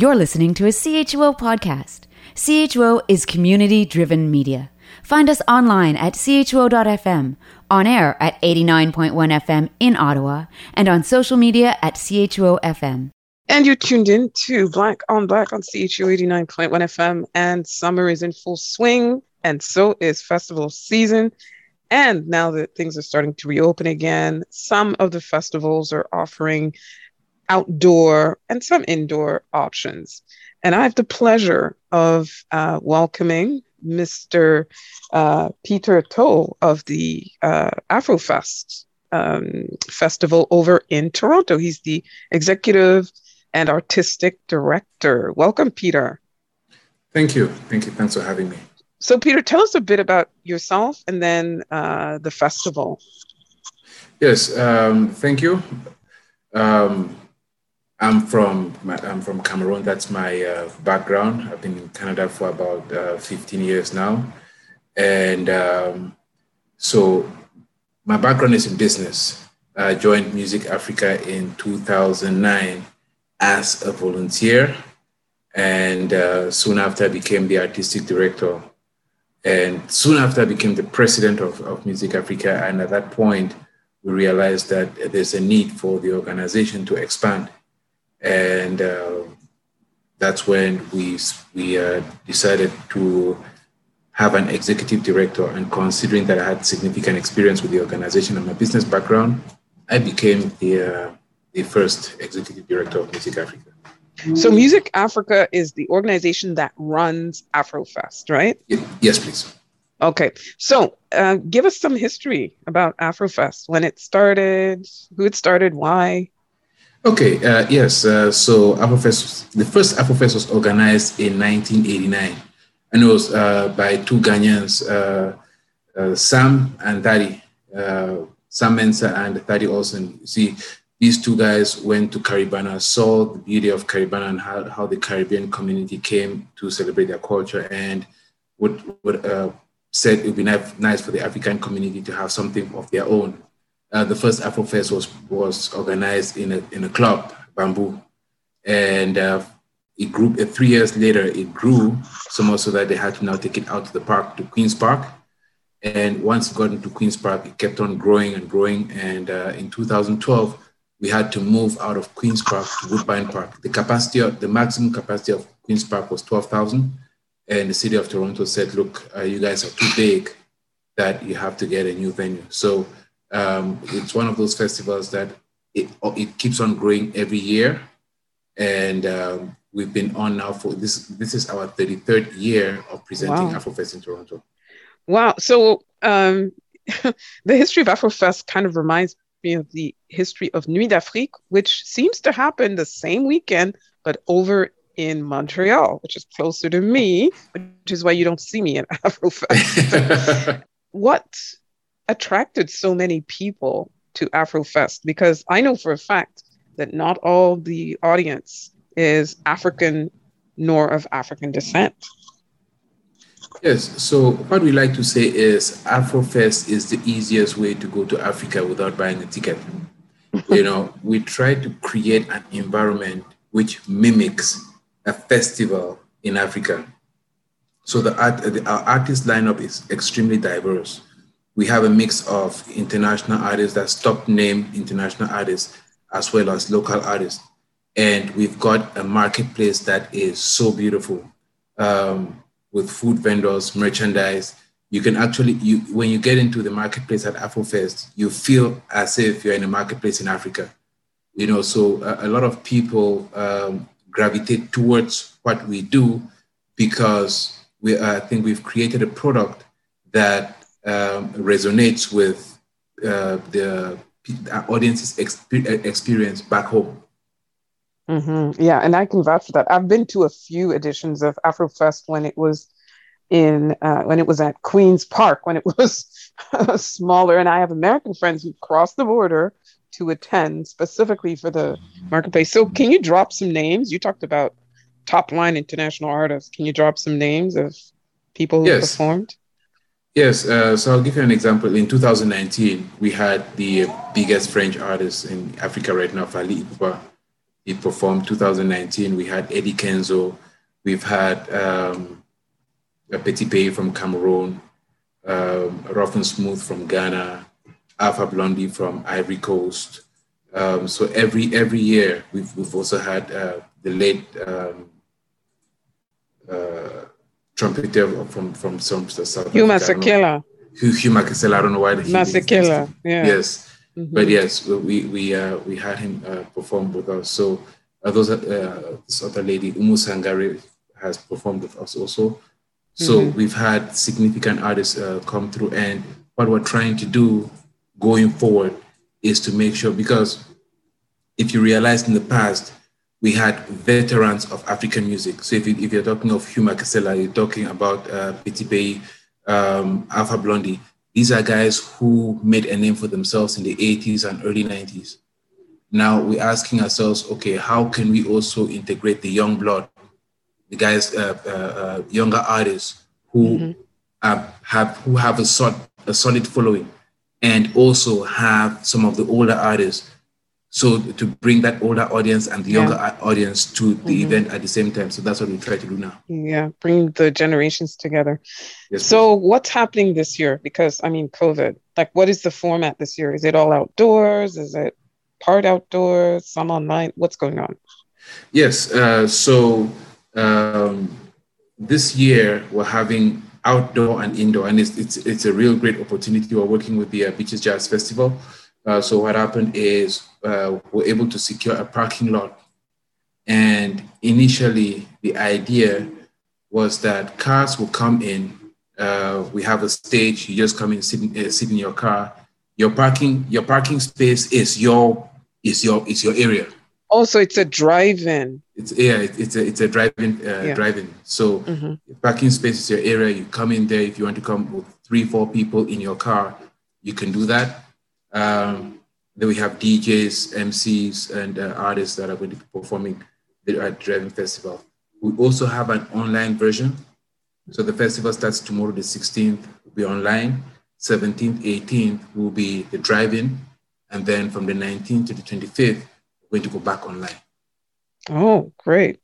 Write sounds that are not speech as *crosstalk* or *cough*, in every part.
You're listening to a CHUO podcast. CHUO is community driven media. Find us online at chuo.fm, on air at 89.1 FM in Ottawa, and on social media at CHUO FM. And you're tuned in to Black on Black on CHUO 89.1 FM, and summer is in full swing, and so is festival season. And now that things are starting to reopen again, some of the festivals are offering outdoor and some indoor options. And I have the pleasure of uh, welcoming Mr. Uh, Peter Toh of the uh, Afrofest um, festival over in Toronto. He's the executive and artistic director. Welcome, Peter. Thank you. Thank you. Thanks for having me. So, Peter, tell us a bit about yourself and then uh, the festival. Yes, um, thank you. Um, I'm from I'm from Cameroon. That's my uh, background. I've been in Canada for about uh, 15 years now, and um, so my background is in business. I joined Music Africa in 2009 as a volunteer, and uh, soon after I became the artistic director, and soon after I became the president of, of Music Africa. And at that point, we realized that there's a need for the organization to expand and uh, that's when we we uh, decided to have an executive director. And considering that I had significant experience with the organization and my business background, I became the uh, the first executive director of Music Africa. So, Music Africa is the organization that runs Afrofest, right? Yes, please. Okay, so uh, give us some history about Afrofest, when it started, who it started, why. Okay, uh, yes. Uh, so Afrofest, the first Afrofest was organized in 1989, and it was uh, by two Ghanaians, uh, uh, Sam and Thadi, uh, Sam Mensah and Thadi Olson. See, these two guys went to Caribana, saw the beauty of Caribana and how, how the Caribbean community came to celebrate their culture, and would said it would be nice for the African community to have something of their own uh, the first Afrofest was was organized in a in a club, Bamboo, and uh, it grew. Uh, three years later, it grew so much so that they had to now take it out to the park to Queens Park. And once it got into Queens Park, it kept on growing and growing. And uh, in 2012, we had to move out of Queens Park to Woodbine Park. The capacity, of, the maximum capacity of Queens Park was 12,000. And the city of Toronto said, look, uh, you guys are too big that you have to get a new venue. So um, it's one of those festivals that it, it keeps on growing every year. And um, we've been on now for this, this is our 33rd year of presenting wow. Afrofest in Toronto. Wow. So um, *laughs* the history of Afrofest kind of reminds me of the history of Nuits d'Afrique, which seems to happen the same weekend, but over in Montreal, which is closer to me, which is why you don't see me in *laughs* Afrofest. *laughs* what attracted so many people to Afrofest? Because I know for a fact that not all the audience is African nor of African descent. Yes, so what we like to say is Afrofest is the easiest way to go to Africa without buying a ticket. you know, we try to create an environment which mimics a festival in Africa. So the art, the, our artist lineup is extremely diverse we have a mix of international artists that top name international artists as well as local artists. And we've got a marketplace that is so beautiful um, with food vendors, merchandise. You can actually, you when you get into the marketplace at Afrofest, you feel as if you're in a marketplace in Africa. You know, so a, a lot of people um, gravitate towards what we do because we, I think we've created a product that um, resonates with uh, the, the audience's exp- experience back home. Mm-hmm. Yeah, and I can vouch for that. I've been to a few editions of Afrofest when it was in uh, when it was at Queens Park when it *laughs* was smaller, and I have American friends who crossed the border to attend specifically for the marketplace. So, can you drop some names? You talked about top line international artists. Can you drop some names of people who yes. performed? Yes, uh, so I'll give you an example. In 2019, we had the biggest French artist in Africa right now, Fally Ipupa. he performed 2019. We had Eddie Kenzo. We've had um, Petit Pays from Cameroon, um, Rough and Smooth from Ghana, Alpha Blondy from Ivory Coast. Um, so every every year we've we've also had uh, the late um, uh, trumpeter from from some South Hugh Masekela. Hugh, Masekela. I don't know why. Masekela. Yeah. Yes. Mm-hmm. But yes, we we uh, we had him uh, perform with us. So uh, those uh, this other lady Oumou Sangaré has performed with us also. So mm-hmm. we've had significant artists uh, come through, and what we're trying to do going forward is to make sure because if you realize in the past we had veterans of African music. So if, you, if you're talking of Hugh Masekela, you're talking about uh, Pays, um, Alpha Blondy. These are guys who made a name for themselves in the 80s and early 90s. Now we're asking ourselves, okay, how can we also integrate the young blood, the guys, uh, uh, uh younger artists who mm-hmm. have, have who have a, solid, a solid following, and also have some of the older artists so to bring that older audience and the younger yeah. audience to the mm-hmm. event at the same time. So that's what we try to do now. Yeah bring the generations together. Yes, so please. what's happening this year? Because i mean covid like what is the format this year? Is it all outdoors? Is it part outdoors? Some online? What's going on? Yes uh, so um, this year we're having outdoor and indoor and it's, it's, it's a real great opportunity. We're working with the uh, beaches jazz festival. Uh, so what happened is uh, we're able to secure a parking lot. And initially, the idea was that cars will come in. Uh, we have a stage. You just come in, sit, uh, sit in your car. Your parking, your parking space is your is your is your area. Also, it's a drive-in. It's yeah, it, it's a it's a drive-in uh, yeah. drive-in. So mm-hmm. parking space is your area. You come in there if you want to come with three, four people in your car, you can do that. Um, then we have DJs, MCs, and uh, artists that are going to be performing at the Driving Festival. We also have an online version. So the festival starts tomorrow, the 16th, will be online. 17th, 18th will be the drive-in. And then from the 19th to the 25th, we're going to go back online. Oh, great.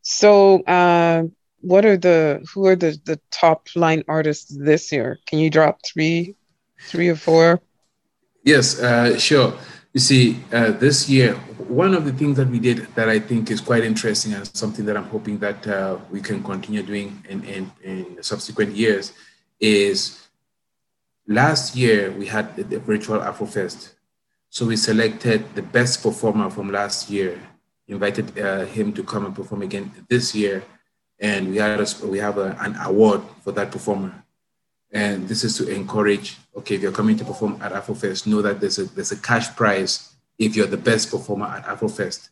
So uh, what are the, who are the, the top line artists this year? Can you drop three, three or four? Yes, uh, sure. You see, uh, this year, one of the things that we did that I think is quite interesting and something that I'm hoping that uh, we can continue doing in, in, in subsequent years is last year we had the, the virtual Afrofest. So we selected the best performer from last year, invited uh, him to come and perform again this year, and we had a, we have a, an award for that performer. And this is to encourage, okay, if you're coming to perform at Afrofest, know that there's a, there's a cash prize if you're the best performer at Afrofest.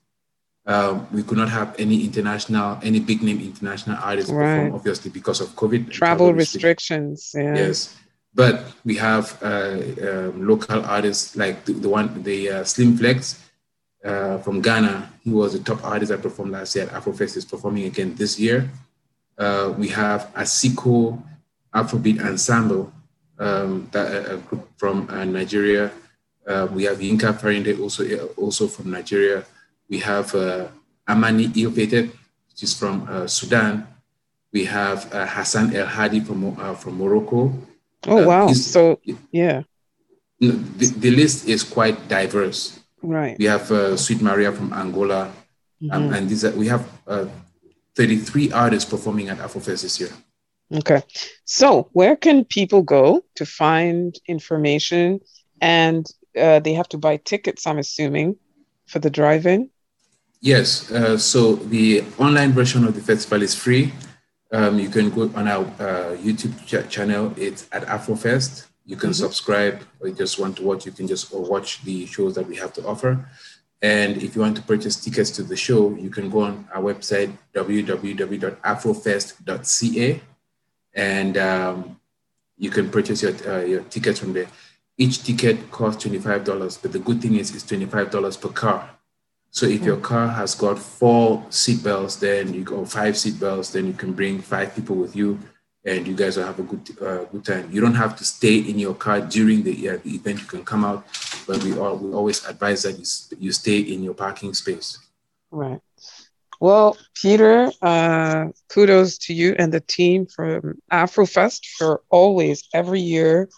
Um, we could not have any international, any big name international artists right. perform, obviously, because of COVID. Travel, travel restrictions. Yeah. Yes. But we have uh, um, local artists like the, the one, the uh, Slim Flex uh, from Ghana. He was the top artist that performed last year at Afrofest, is performing again this year. Uh, we have Asiko Afrobeat ensemble um, that uh, a group from uh, Nigeria. Uh, we have Yinka Farinde also also from Nigeria. We have uh, Amani Iopete, which is from uh, Sudan. We have uh, Hassan El Hadi from from Morocco. Oh wow! So yeah, the, the list is quite diverse. Right. We have Sweet Maria from Angola, mm-hmm. um, and these are, we have 33 artists performing at Afrofest this year. Okay. So, where can people go to find information? And uh, they have to buy tickets, I'm assuming, for the drive in? Yes. Uh, so, the online version of the festival is free. Um, you can go on our uh, YouTube ch- channel, it's at Afrofest. You can mm-hmm. subscribe or you just want to watch, you can just watch the shows that we have to offer. And if you want to purchase tickets to the show, you can go on our website, www.afrofest.ca and um, you can purchase your, uh, your tickets from there. Each ticket costs $25, but the good thing is it's $25 per car. So if your car has got four seatbelts, then you go five seatbelts, then you can bring five people with you, and you guys will have a good uh, good time. You don't have to stay in your car during the, uh, the event. You can come out, but we all we always advise that you, you stay in your parking space. Right. Well, Peter, uh, kudos to you and the team from Afrofest for always, every year,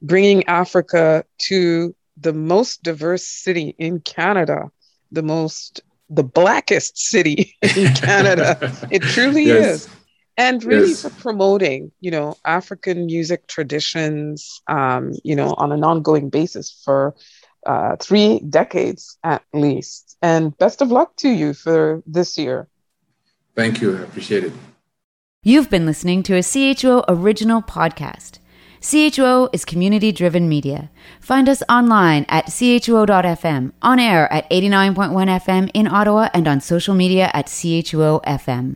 bringing Africa to the most diverse city in Canada, the most, the blackest city *laughs* in Canada. *laughs* it truly yes. is. And really yes. for promoting, you know, African music traditions, um, you know, on an ongoing basis for uh, three decades at least. And best of luck to you for this year. Thank you. I appreciate it. You've been listening to a CHUO original podcast. CHO is community driven media. Find us online at CHUO.FM, on air at 89.1 FM in Ottawa, and on social media at CHO FM.